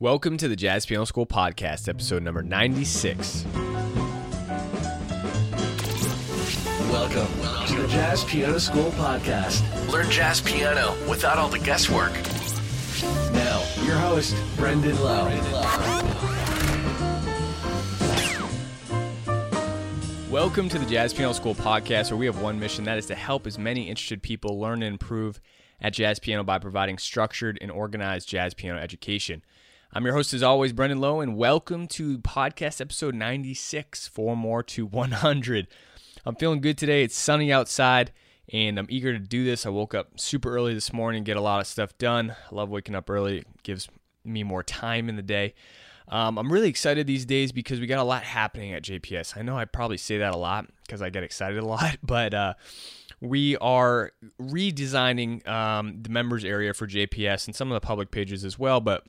Welcome to the Jazz Piano School Podcast, episode number 96. Welcome to the Jazz Piano School Podcast. Learn jazz piano without all the guesswork. Now, your host, Brendan Lowe. Welcome to the Jazz Piano School Podcast, where we have one mission that is to help as many interested people learn and improve at jazz piano by providing structured and organized jazz piano education. I'm your host, as always, Brendan Lowe, and welcome to podcast episode 96, four more to 100. I'm feeling good today. It's sunny outside, and I'm eager to do this. I woke up super early this morning, get a lot of stuff done. I love waking up early, it gives me more time in the day. Um, I'm really excited these days because we got a lot happening at JPS. I know I probably say that a lot because I get excited a lot, but uh, we are redesigning um, the members area for JPS and some of the public pages as well. But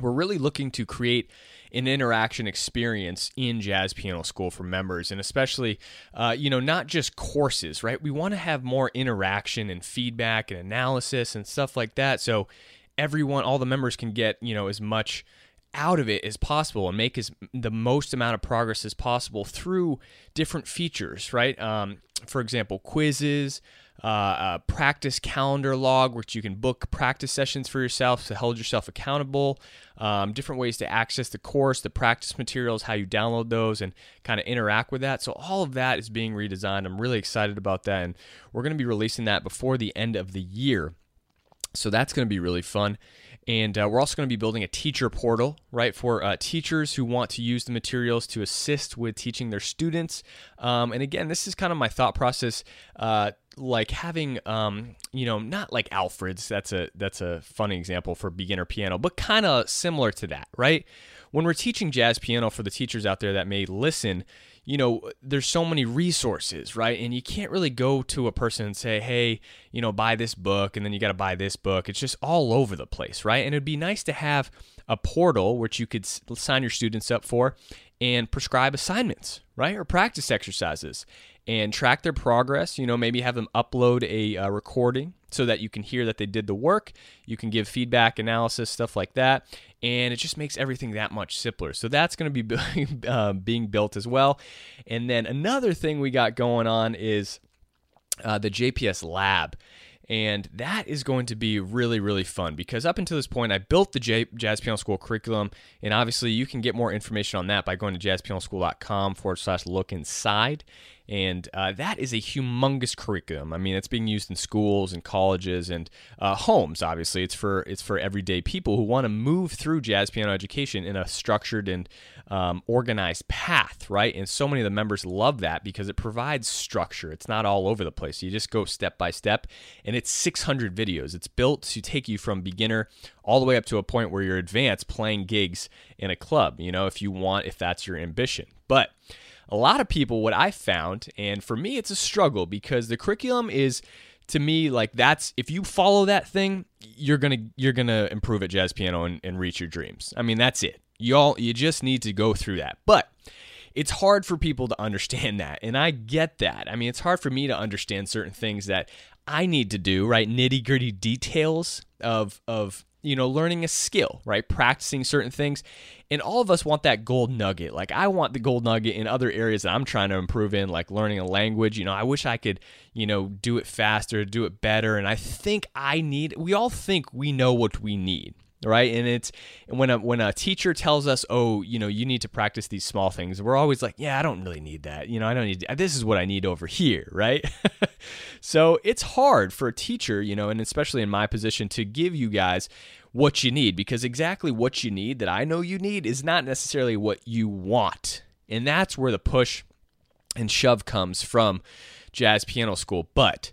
we're really looking to create an interaction experience in jazz piano school for members and especially uh, you know not just courses right? We want to have more interaction and feedback and analysis and stuff like that so everyone all the members can get you know as much out of it as possible and make as the most amount of progress as possible through different features right? Um, for example quizzes uh, a practice calendar log, which you can book practice sessions for yourself to hold yourself accountable. Um, different ways to access the course, the practice materials, how you download those, and kind of interact with that. So all of that is being redesigned. I'm really excited about that, and we're going to be releasing that before the end of the year. So that's going to be really fun. And uh, we're also going to be building a teacher portal, right, for uh, teachers who want to use the materials to assist with teaching their students. Um, and again, this is kind of my thought process. Uh, like having um, you know not like alfred's that's a that's a funny example for beginner piano but kind of similar to that right when we're teaching jazz piano for the teachers out there that may listen you know there's so many resources right and you can't really go to a person and say hey you know buy this book and then you got to buy this book it's just all over the place right and it'd be nice to have a portal which you could sign your students up for and prescribe assignments right or practice exercises and track their progress. You know, maybe have them upload a uh, recording so that you can hear that they did the work. You can give feedback, analysis, stuff like that. And it just makes everything that much simpler. So that's going to be uh, being built as well. And then another thing we got going on is uh, the JPS Lab. And that is going to be really, really fun because up until this point, I built the J- Jazz Piano School curriculum. And obviously, you can get more information on that by going to jazzpianoschool.com forward slash look inside. And uh, that is a humongous curriculum. I mean, it's being used in schools and colleges and uh, homes. Obviously, it's for it's for everyday people who want to move through jazz piano education in a structured and um, organized path, right? And so many of the members love that because it provides structure. It's not all over the place. You just go step by step, and it's 600 videos. It's built to take you from beginner all the way up to a point where you're advanced playing gigs in a club. You know, if you want, if that's your ambition, but a lot of people, what I found, and for me, it's a struggle because the curriculum is to me like that's if you follow that thing you're gonna you're gonna improve at jazz piano and, and reach your dreams. I mean that's it. You all you just need to go through that. But it's hard for people to understand that and i get that. I mean it's hard for me to understand certain things that i need to do right? Nitty gritty details of of you know, learning a skill, right? Practicing certain things. And all of us want that gold nugget. Like, I want the gold nugget in other areas that I'm trying to improve in, like learning a language. You know, I wish I could, you know, do it faster, do it better. And I think I need, we all think we know what we need, right? And it's when a when a teacher tells us oh you know you need to practice these small things we're always like yeah i don't really need that. You know i don't need uh, this is what i need over here right? So it's hard for a teacher you know and especially in my position to give you guys what you need because exactly what you need that i know you need is not necessarily what you want. And that's where the push and shove comes from jazz piano school. But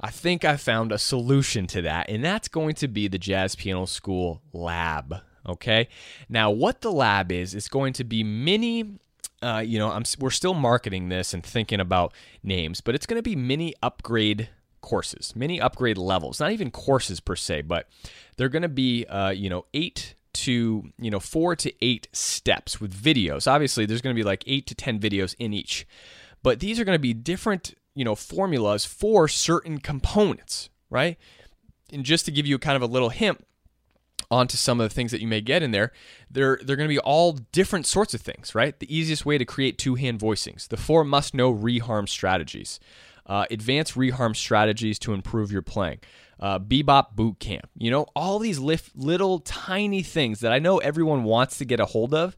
I think I found a solution to that, and that's going to be the Jazz Piano School Lab. Okay. Now, what the lab is, is going to be mini. Uh, you know, I'm, we're still marketing this and thinking about names, but it's going to be mini upgrade courses, mini upgrade levels. Not even courses per se, but they're going to be, uh, you know, eight to you know four to eight steps with videos. Obviously, there's going to be like eight to ten videos in each, but these are going to be different you know formulas for certain components, right? And just to give you kind of a little hint, onto some of the things that you may get in there, they're they're going to be all different sorts of things, right? The easiest way to create two hand voicings, the four must know reharm strategies, uh, advanced reharm strategies to improve your playing, uh, bebop boot camp. You know, all these lift, little tiny things that I know everyone wants to get a hold of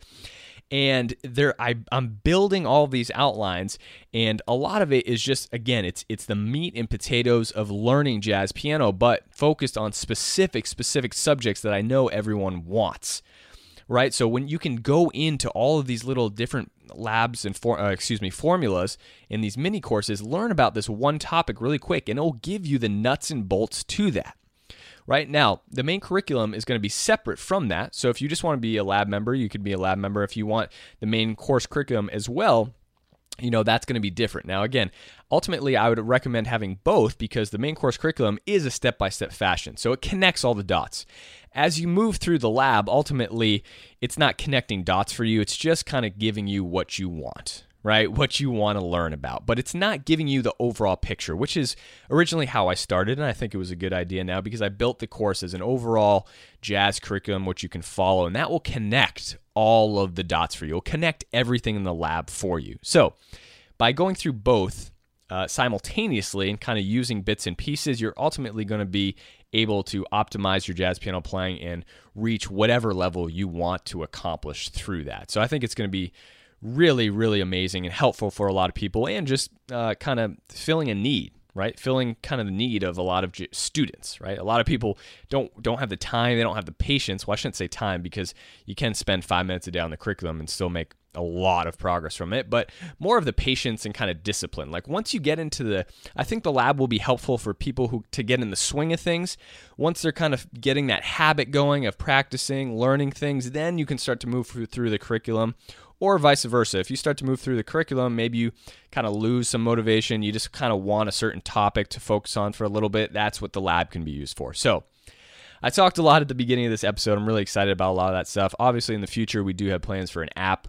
and there I, i'm building all these outlines and a lot of it is just again it's it's the meat and potatoes of learning jazz piano but focused on specific specific subjects that i know everyone wants right? So when you can go into all of these little different labs and for, uh, excuse me formulas in these mini courses learn about this one topic really quick and it'll give you the nuts and bolts to that right? Now, the main curriculum is going to be separate from that. So if you just want to be a lab member, you could be a lab member. If you want the main course curriculum as well, you know that's going to be different. Now, again, ultimately, I would recommend having both because the main course curriculum is a step by step fashion. So it connects all the dots. As you move through the lab, ultimately, it's not connecting dots for you, it's just kind of giving you what you want right? What you want to learn about. But it's not giving you the overall picture, which is originally how I started. And I think it was a good idea now because I built the course as an overall jazz curriculum, which you can follow. And that will connect all of the dots for you, it will connect everything in the lab for you. So by going through both, uh, simultaneously and kind of using bits and pieces, you're ultimately going to be able to optimize your jazz piano playing and reach whatever level you want to accomplish through that. So I think it's going to be really, really amazing and helpful for a lot of people and just uh, kind of filling a need right? Filling kind of the need of a lot of students right? A lot of people don't don't have the time they don't have the patience. Well i shouldn't say time because you can spend five minutes a day on the curriculum and still make a lot of progress from it but more of the patience and kind of discipline. Like once you get into the i think the lab will be helpful for people who to get in the swing of things. Once they're kind of getting that habit going of practicing learning things then you can start to move through the curriculum or vice versa. If you start to move through the curriculum, maybe you kind of lose some motivation, you just kind of want a certain topic to focus on for a little bit, that's what the lab can be used for. So, I talked a lot at the beginning of this episode. I'm really excited about a lot of that stuff. Obviously, in the future, we do have plans for an app.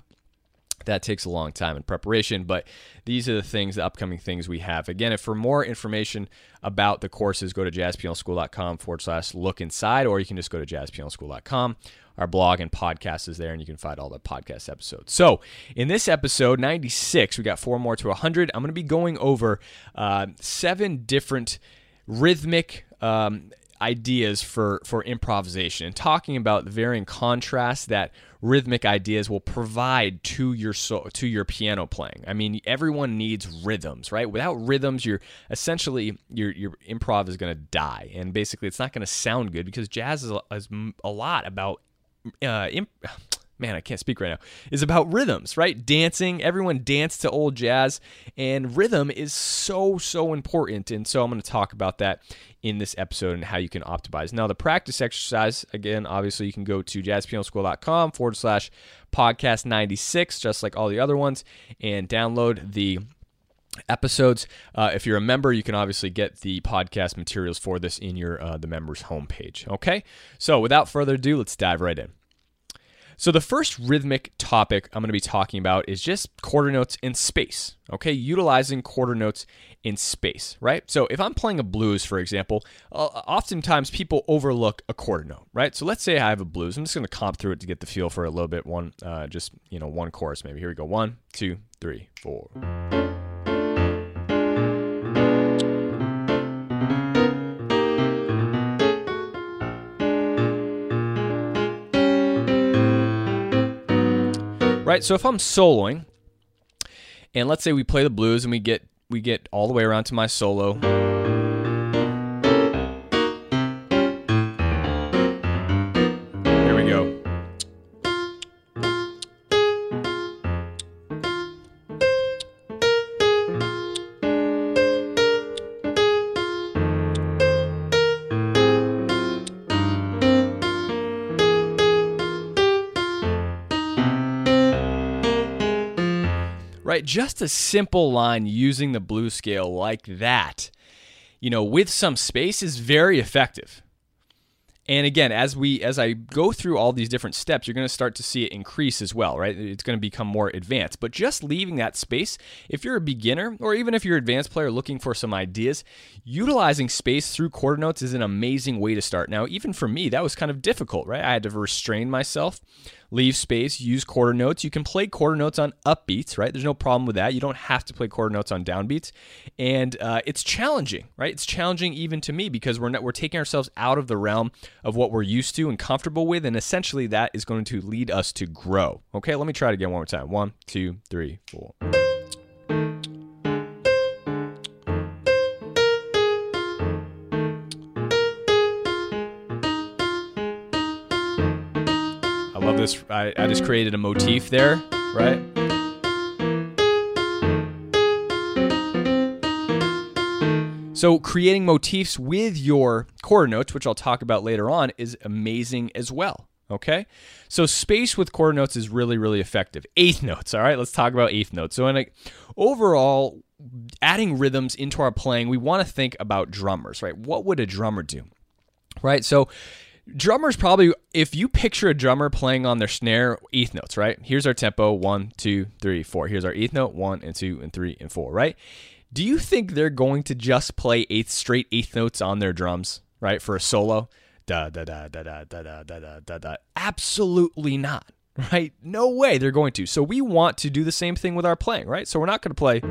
That takes a long time in preparation, but these are the things, the upcoming things we have. Again, if for more information about the courses, go to jazzpianoschool.com forward slash look inside, or you can just go to jazzpianoschool.com our blog and podcast is there, and you can find all the podcast episodes. So, in this episode 96, we got four more to 100. I'm going to be going over uh, seven different rhythmic um, ideas for for improvisation and talking about the varying contrasts that rhythmic ideas will provide to your so, to your piano playing. I mean, everyone needs rhythms, right? Without rhythms, you're essentially your your improv is going to die, and basically, it's not going to sound good because jazz is a, is a lot about uh, imp- man, I can't speak right now, is about rhythms, right? Dancing. Everyone danced to old jazz, and rhythm is so, so important. And so I'm going to talk about that in this episode and how you can optimize. Now, the practice exercise, again, obviously, you can go to jazzpianoschool.com forward slash podcast 96, just like all the other ones, and download the episodes. Uh, if you're a member, you can obviously get the podcast materials for this in your uh, the members homepage. Okay, so without further ado, let's dive right in. So the first rhythmic topic I'm going to be talking about is just quarter notes in space. Okay, utilizing quarter notes in space, right? So if I'm playing a blues, for example, uh, oftentimes people overlook a quarter note, right? So let's say I have a blues. I'm just going to comp through it to get the feel for a little bit. One, uh, just you know, one chorus maybe. Here we go. One, two, three, four. Right? So if I'm soloing, and let's say we play the blues and we get we get all the way around to my solo. Right? Just a simple line using the blues scale like that, you know, with some space is very effective. And again, as we as I go through all these different steps, you're going to start to see it increase as well, right? It's going to become more advanced. But just leaving that space, if you're a beginner or even if you're an advanced player looking for some ideas, utilizing space through quarter notes is an amazing way to start. Now, even for me, that was kind of difficult, right? I had to restrain myself leave space, use quarter notes. You can play quarter notes on upbeats, right? There's no problem with that. You don't have to play quarter notes on downbeats, and uh, it's challenging, right? It's challenging even to me because we're not, we're taking ourselves out of the realm of what we're used to and comfortable with, and essentially that is going to lead us to grow. Okay, let me try it again one more time. One, two, three, four. This. I, I just created a motif there, right? So, creating motifs with your quarter notes, which I'll talk about later on, is amazing as well. Okay. So, space with quarter notes is really, really effective. Eighth notes. All right. Let's talk about eighth notes. So, in a, overall, adding rhythms into our playing, we want to think about drummers, right? What would a drummer do? Right. So, drummers probably if you picture a drummer playing on their snare eighth notes right? Here's our tempo one two three four. Here's our eighth note one and two and three and four right? Do you think they're going to just play eighth straight eighth notes on their drums right for a solo? Da da da da da da da da da da absolutely not right? No way they're going to. So we want to do the same thing with our playing right? So we're not going to play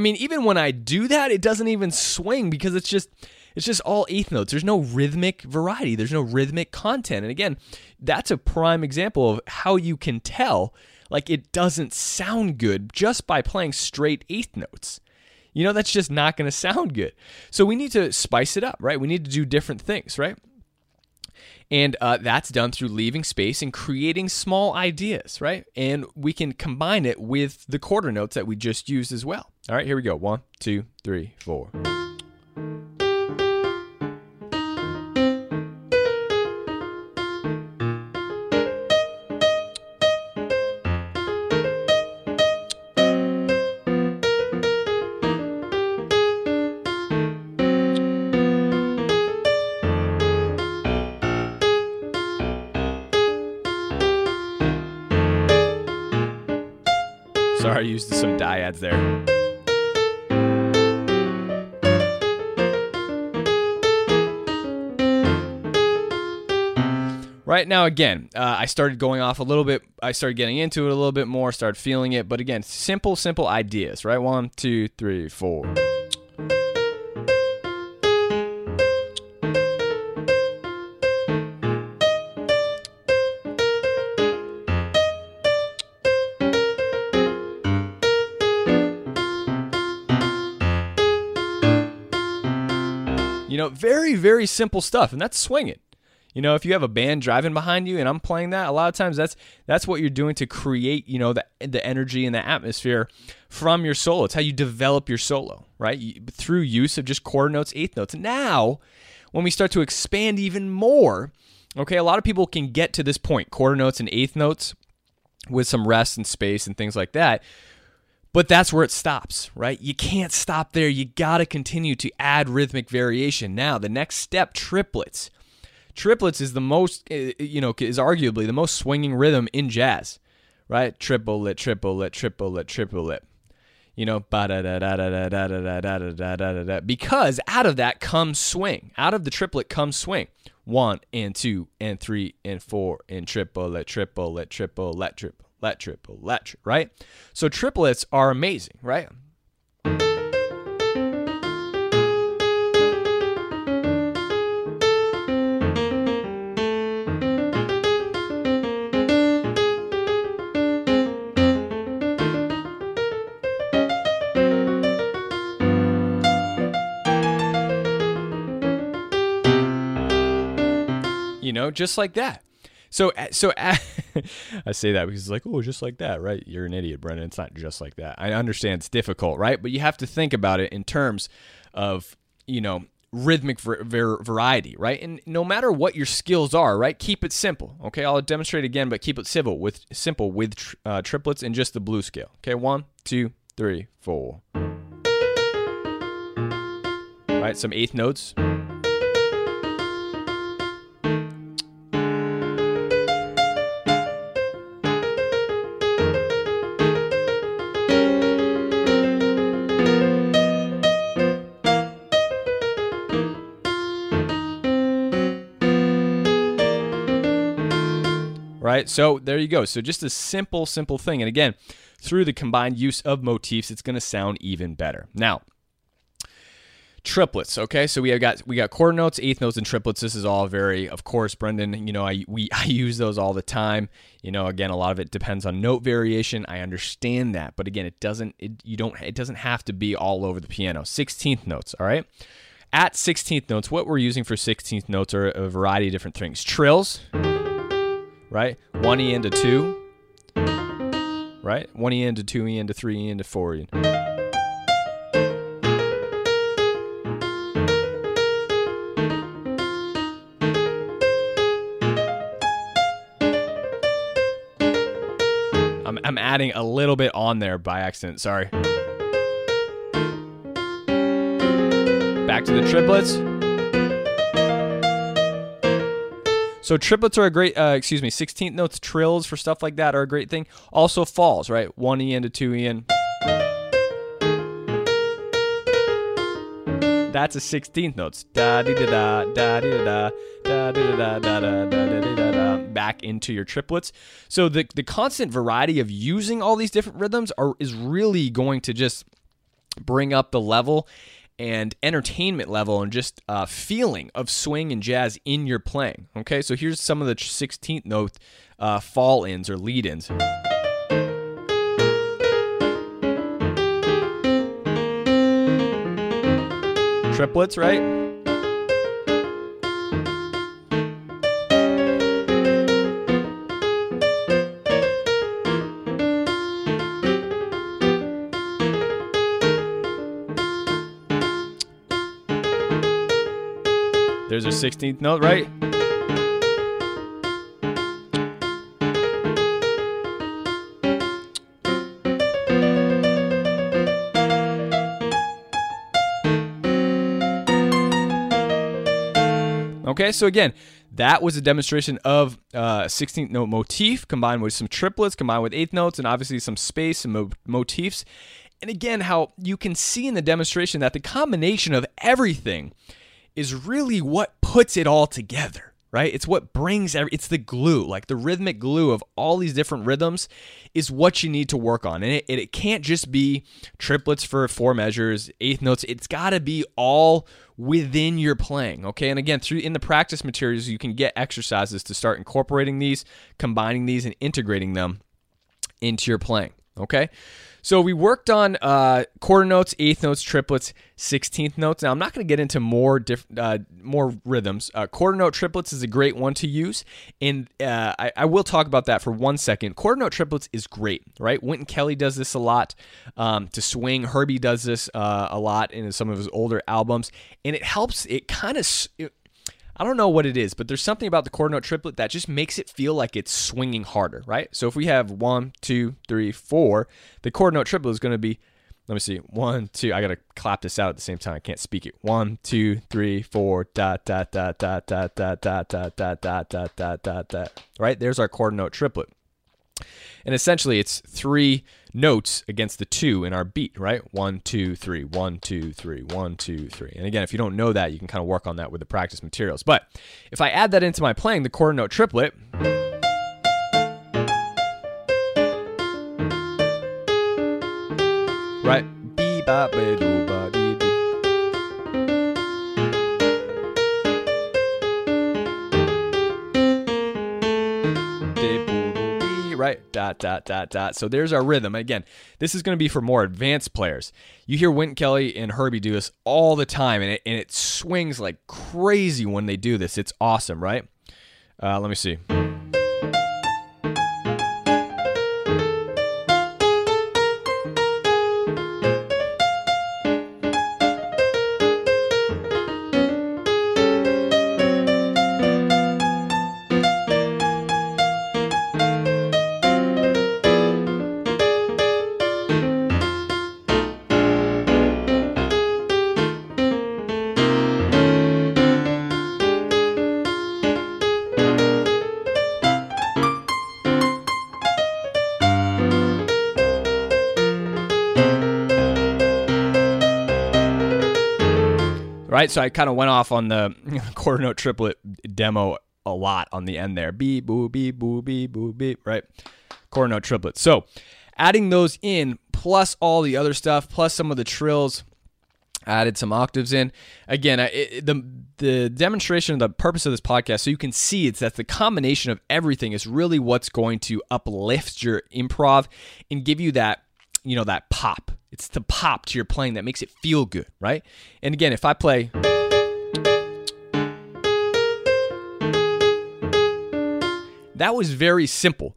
mean, even when I do that, it doesn't even swing because it's just it's just all eighth notes. There's no rhythmic variety. There's no rhythmic content. And again, that's a prime example of how you can tell like it doesn't sound good just by playing straight eighth notes. You know, that's just not going to sound good. So we need to spice it up, right? We need to do different things, right? And uh, that's done through leaving space and creating small ideas, right? And we can combine it with the quarter notes that we just used as well. All right, here we go. One, two, three, four. Right now, again, uh, I started going off a little bit. I started getting into it a little bit more, started feeling it. But again, simple, simple ideas, right? One, two, three, four. You know, very, very simple stuff. And that's swinging. You know, if you have a band driving behind you and I'm playing that, a lot of times that's that's what you're doing to create, you know, the the energy and the atmosphere from your solo. It's how you develop your solo, right? You, through use of just quarter notes, eighth notes. Now, when we start to expand even more, okay, a lot of people can get to this point, quarter notes and eighth notes with some rest and space and things like that. But that's where it stops, right? You can't stop there. You got to continue to add rhythmic variation. Now, the next step, triplets. Triplets is the most, eh, eh, you know, is arguably the most swinging rhythm in jazz, right? Triplet, triplet, triplet, triplet. You know, da da da da da da da da da da da. Because out of that comes swing. Out of the triplet comes swing. One and two and three and four and triplet, triplet, triplet, triple let triple, let tri- right? So triplets are amazing, right? Just like that. So, so I say that because it's like, oh, just like that, right? You're an idiot, Brendan. It's not just like that. I understand it's difficult, right? But you have to think about it in terms of, you know, rhythmic variety, right? And no matter what your skills are, right, keep it simple. Okay, I'll demonstrate again, but keep it simple with simple with uh, triplets and just the blue scale. Okay, one, two, three, four. Right, some eighth notes. Right? So there you go. So just a simple, simple thing. And again, through the combined use of motifs, it's going to sound even better. Now, triplets. Okay, so we have got we got quarter notes, eighth notes, and triplets. This is all very, of course, Brendan. You know, I we I use those all the time. You know, again, a lot of it depends on note variation. I understand that, but again, it doesn't. It, you don't. It doesn't have to be all over the piano. Sixteenth notes. All right. At 16th notes, what we're using for 16th notes are a variety of different things. Trills, right? One E into two, right? One E into two E into three E into four E. I'm, I'm adding a little bit on there by accident. Sorry. Back to the triplets. So triplets are a great, uh, excuse me, 16th notes, trills for stuff like that are a great thing. Also falls, right? One E into two E in. That's a 16th notes. Back into your triplets. So the the constant variety of using all these different rhythms are is really going to just bring up the level and entertainment level and just uh, feeling of swing and jazz in your playing. Okay, so here's some of the 16th note uh, fall ins or lead ins. Triplets, right? There's a 16th note, right? Okay, so again, that was a demonstration of uh, 16th note motif combined with some triplets, combined with eighth notes, and obviously some space and mo- motifs. And again, how you can see in the demonstration that the combination of everything is really what puts it all together, right? It's what brings every, it's the glue, like the rhythmic glue of all these different rhythms is what you need to work on. And it, it, it can't just be triplets for four measures, eighth notes. It's got to be all within your playing, okay? And again, through in the practice materials, you can get exercises to start incorporating these, combining these, and integrating them into your playing, okay? So we worked on uh, quarter notes, eighth notes, triplets, sixteenth notes. Now I'm not going to get into more diff- uh, more rhythms. Uh, quarter note triplets is a great one to use, and uh, I, I, will talk about that for one second. Quarter note triplets is great, right? Wynton Kelly does this a lot um, to swing. Herbie does this uh, a lot in some of his older albums, and it helps. It kind of I don't know what it is, but there's something about the quarter note triplet that just makes it feel like it's swinging harder, right? So if we have one, two, three, four, the quarter note triplet is going to be, let me see, one, two. I got to clap this out at the same time. I can't speak it. One, two, three, four, dot, dot, dot, dot, dot, dot, dot, dot, dot, dot, dot, dot, dot, dot. Right? There's our quarter note triplet. And essentially, it's three notes against the two in our beat, right? One, two, three, one, two, three, one, two, three. And again, if you don't know that, you can kind of work on that with the practice materials. But if I add that into my playing, the quarter note triplet. Right? Be ba ba do ba Dot, dot, dot, dot. So there's our rhythm. Again, this is going to be for more advanced players. You hear Wynton Kelly and Herbie do this all the time, and it, and it swings like crazy when they do this. It's awesome, right? Uh, let me see. Right? So I kind of went off on the quarter note triplet demo a lot on the end there. Beep, boo, beep, boo, beep, boo, beep, right? Quarter note triplet. So adding those in, plus all the other stuff, plus some of the trills, added some octaves in. Again, it, the the demonstration, of the purpose of this podcast, so you can see it's that the combination of everything is really what's going to uplift your improv and give you that, you know, that pop. It's the pop to your playing that makes it feel good, right? And again, if I play. That was very simple,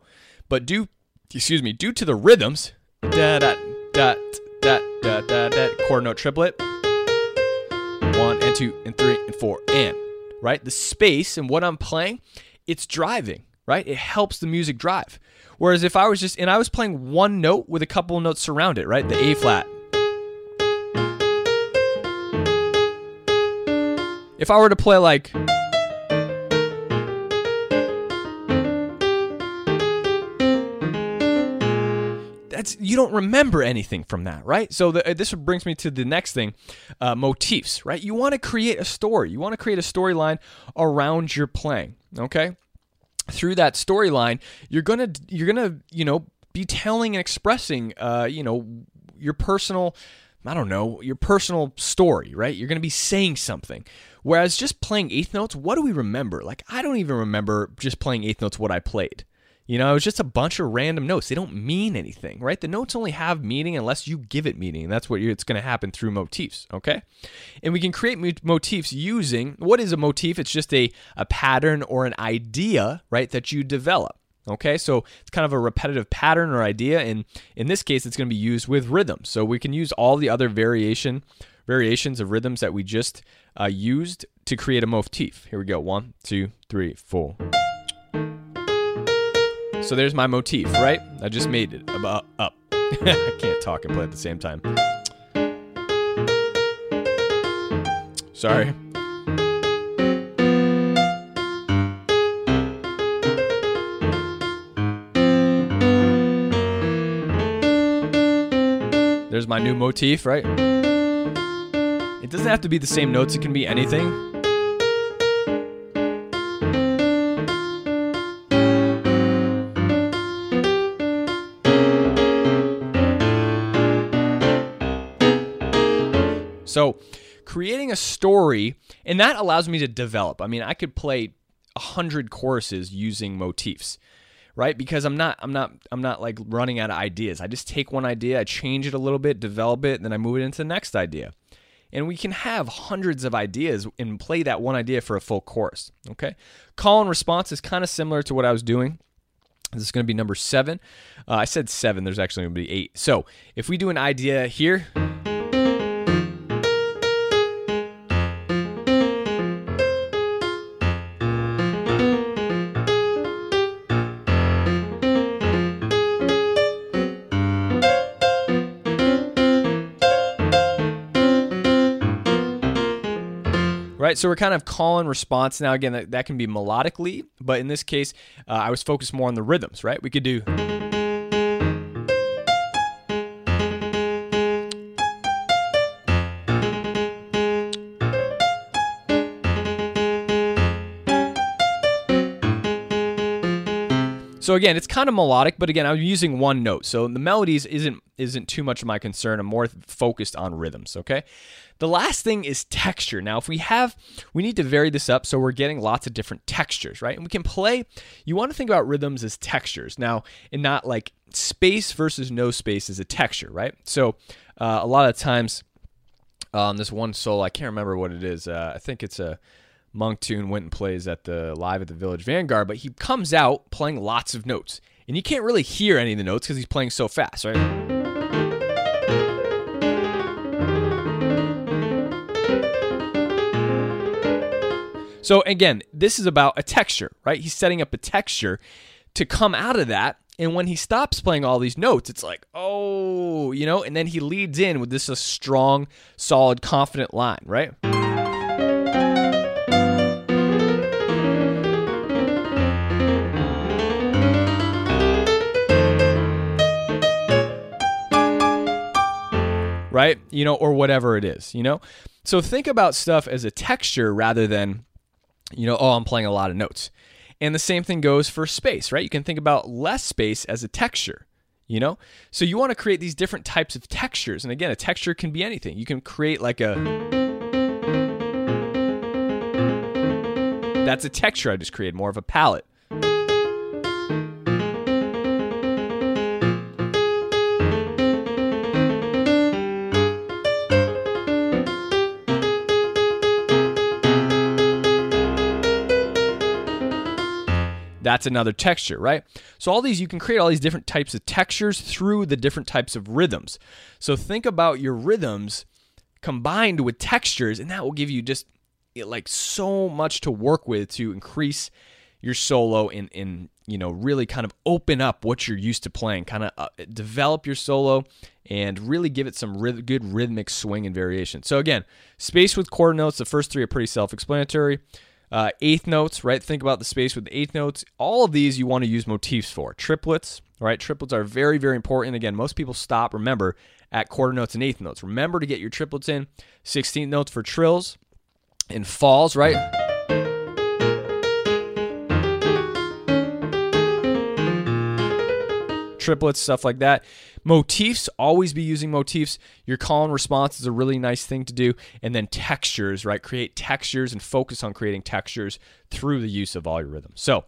but due, excuse me, due to the rhythms, da da da da da da da, quarter note triplet, one and two and three and four and right the space and what i'm playing it's driving right it helps the music drive whereas if i was just and i was playing one note with a couple of notes around it right the a flat if i were to play like that's you don't remember anything from that, right? So the, this brings me to the next thing, uh, motifs, right? You want to create a story. You want to create a storyline around your playing. Okay, through that storyline, you're gonna you're gonna you know be telling and expressing uh, you know your personal. I don't know, your personal story, right? You're going to be saying something. Whereas just playing eighth notes, what do we remember? Like, I don't even remember just playing eighth notes what I played. You know, it was just a bunch of random notes. They don't mean anything, right? The notes only have meaning unless you give it meaning. That's what it's going to happen through motifs, okay? And we can create motifs using what is a motif? It's just a, a pattern or an idea, right, that you develop. Okay, so it's kind of a repetitive pattern or idea, and in this case, it's going to be used with rhythms. So we can use all the other variation variations of rhythms that we just uh, used to create a motif. Here we go: one, two, three, four. So there's my motif, right? I just made it about uh, up. I can't talk and play at the same time. Sorry. There's my new motif, right? It doesn't have to be the same notes, it can be anything. A story, and that allows me to develop. I mean, I could play a hundred choruses using motifs, right? Because I'm not, I'm not, I'm not like running out of ideas. I just take one idea, I change it a little bit, develop it, and then I move it into the next idea. And we can have hundreds of ideas and play that one idea for a full chorus. Okay. Call and response is kind of similar to what I was doing. This is going to be number seven. Uh, I said seven, there's actually going to be eight. So if we do an idea here. Right? So we're kind of call and response. Now, again, that, that can be melodically, but in this case, uh, I was focused more on the rhythms, right? We could do. So again, it's kind of melodic, but again, I'm using one note. So the melodies isn't isn't too much of my concern. I'm more focused on rhythms, okay? The last thing is texture. Now, if we have we need to vary this up so we're getting lots of different textures, right? And we can play you want to think about rhythms as textures. Now, and not like space versus no space is a texture, right? So, uh, a lot of times um, this one solo, I can't remember what it is. Uh, I think it's a Monk Tune went and plays at the live at the Village Vanguard, but he comes out playing lots of notes. And you can't really hear any of the notes because he's playing so fast, right? So again, this is about a texture, right? He's setting up a texture to come out of that. And when he stops playing all these notes, it's like, oh, you know, and then he leads in with this a strong, solid, confident line, right? Right? You know, or whatever it is, you know? So think about stuff as a texture rather than, you know, oh, I'm playing a lot of notes. And the same thing goes for space, right? You can think about less space as a texture, you know? So you want to create these different types of textures. And again, a texture can be anything. You can create like a. That's a texture I just created, more of a palette. That's another texture, right? So all these you can create all these different types of textures through the different types of rhythms. So think about your rhythms combined with textures and that will give you just like so much to work with to increase your solo and, and you know really kind of open up what you're used to playing kind of uh, develop your solo and really give it some ryth- good rhythmic swing and variation so again space with quarter notes the first three are pretty self-explanatory uh, eighth notes, right? Think about the space with the eighth notes. All of these you want to use motifs for. Triplets, right? Triplets are very, very important. Again, most people stop, remember, at quarter notes and eighth notes. Remember to get your triplets in. 16th notes for trills and falls, right? Triplets, stuff like that. Motifs, always be using motifs. Your call and response is a really nice thing to do. And then textures, right? Create textures and focus on creating textures through the use of all your rhythms. So,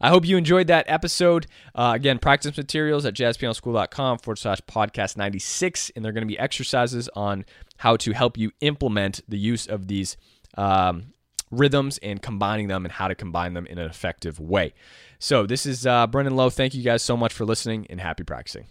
I hope you enjoyed that episode. Uh, again, practice materials at jazzpianoschool.com forward slash podcast 96. And they're going to be exercises on how to help you implement the use of these um, rhythms and combining them and how to combine them in an effective way. So, this is uh, Brendan Lowe. Thank you guys so much for listening and happy practicing.